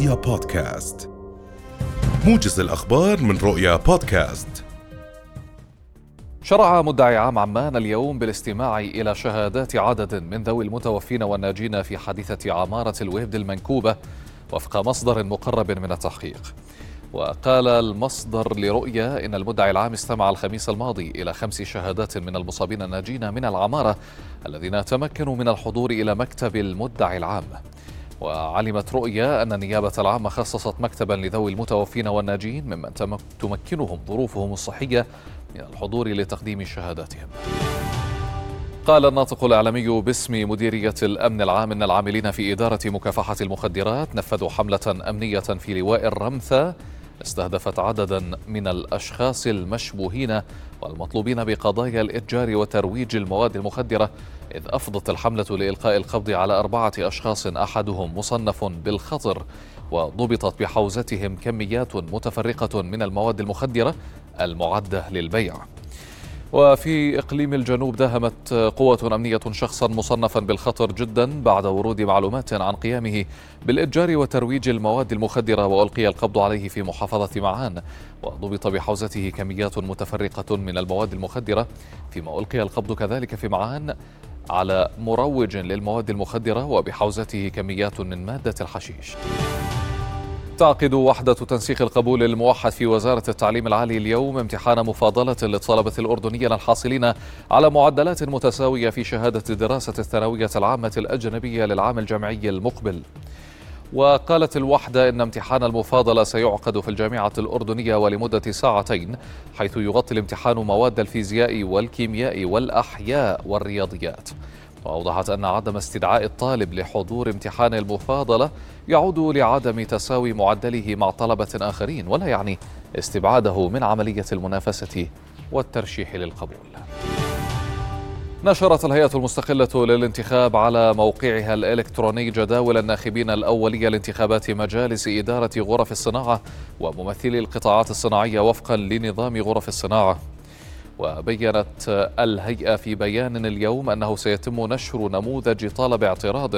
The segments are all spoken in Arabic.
رؤيا بودكاست. موجز الأخبار من رؤيا بودكاست. شرع مدعي عام عمان اليوم بالاستماع إلى شهادات عدد من ذوي المتوفين والناجين في حادثة عمارة الوهد المنكوبة وفق مصدر مقرب من التحقيق. وقال المصدر لرؤيا إن المدعي العام استمع الخميس الماضي إلى خمس شهادات من المصابين الناجين من العمارة الذين تمكنوا من الحضور إلى مكتب المدعي العام. وعلمت رؤيا أن النيابة العامة خصصت مكتبا لذوي المتوفين والناجين ممن تمكنهم ظروفهم الصحية من الحضور لتقديم شهاداتهم. قال الناطق الإعلامي باسم مديرية الأمن العام أن العاملين في إدارة مكافحة المخدرات نفذوا حملة أمنية في لواء الرمثة استهدفت عددا من الأشخاص المشبوهين والمطلوبين بقضايا الإتجار وترويج المواد المخدرة إذ أفضت الحملة لإلقاء القبض على أربعة أشخاص أحدهم مصنف بالخطر وضبطت بحوزتهم كميات متفرقة من المواد المخدرة المعدة للبيع. وفي إقليم الجنوب داهمت قوة أمنية شخصا مصنفا بالخطر جدا بعد ورود معلومات عن قيامه بالإتجار وترويج المواد المخدرة وألقي القبض عليه في محافظة معان وضبط بحوزته كميات متفرقة من المواد المخدرة فيما ألقي القبض كذلك في معان على مروج للمواد المخدرة وبحوزته كميات من مادة الحشيش. تعقد وحدة تنسيق القبول الموحد في وزارة التعليم العالي اليوم امتحان مفاضلة للطلبة الأردنيين الحاصلين على معدلات متساوية في شهادة دراسة الثانوية العامة الأجنبية للعام الجامعي المقبل. وقالت الوحدة إن امتحان المفاضلة سيعقد في الجامعة الأردنية ولمدة ساعتين حيث يغطي الامتحان مواد الفيزياء والكيمياء والأحياء والرياضيات. وأوضحت أن عدم استدعاء الطالب لحضور امتحان المفاضلة يعود لعدم تساوي معدله مع طلبة آخرين ولا يعني استبعاده من عملية المنافسة والترشيح للقبول. نشرت الهيئة المستقلة للانتخاب على موقعها الإلكتروني جداول الناخبين الأولية لانتخابات مجالس إدارة غرف الصناعة وممثلي القطاعات الصناعية وفقا لنظام غرف الصناعة وبينت الهيئة في بيان اليوم أنه سيتم نشر نموذج طلب اعتراض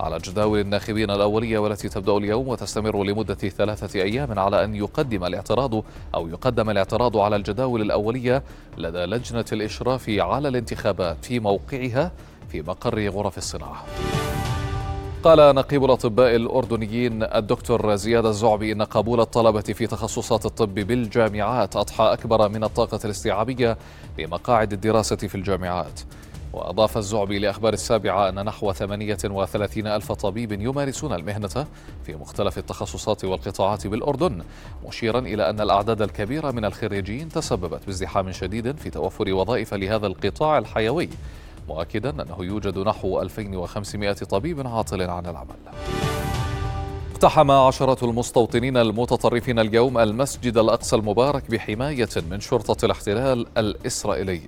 على جداول الناخبين الأولية والتي تبدأ اليوم وتستمر لمدة ثلاثة أيام على أن يقدم الاعتراض أو يقدم الاعتراض على الجداول الأولية لدى لجنة الإشراف على الانتخابات في موقعها في مقر غرف الصناعة. قال نقيب الأطباء الأردنيين الدكتور زياد الزعبي إن قبول الطلبة في تخصصات الطب بالجامعات أضحى أكبر من الطاقة الاستيعابية لمقاعد الدراسة في الجامعات. وأضاف الزعبي لأخبار السابعة أن نحو 38 ألف طبيب يمارسون المهنة في مختلف التخصصات والقطاعات بالأردن مشيرا إلى أن الأعداد الكبيرة من الخريجين تسببت بازدحام شديد في توفر وظائف لهذا القطاع الحيوي. مؤكدا أنه يوجد نحو 2500 طبيب عاطل عن العمل. اقتحم عشرة المستوطنين المتطرفين اليوم المسجد الأقصى المبارك بحماية من شرطة الاحتلال الإسرائيلي.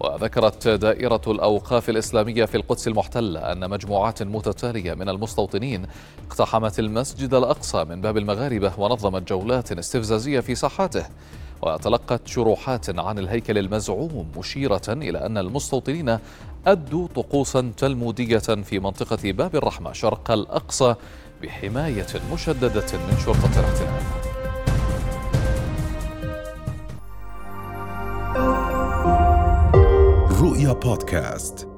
وذكرت دائرة الأوقاف الإسلامية في القدس المحتلة أن مجموعات متتالية من المستوطنين اقتحمت المسجد الأقصى من باب المغاربة ونظمت جولات استفزازية في ساحاته. وتلقت شروحات عن الهيكل المزعوم مشيرة إلى أن المستوطنين أدوا طقوسا تلمودية في منطقة باب الرحمة شرق الأقصى بحماية مشددة من شرطة الاحتلال. رؤيا بودكاست.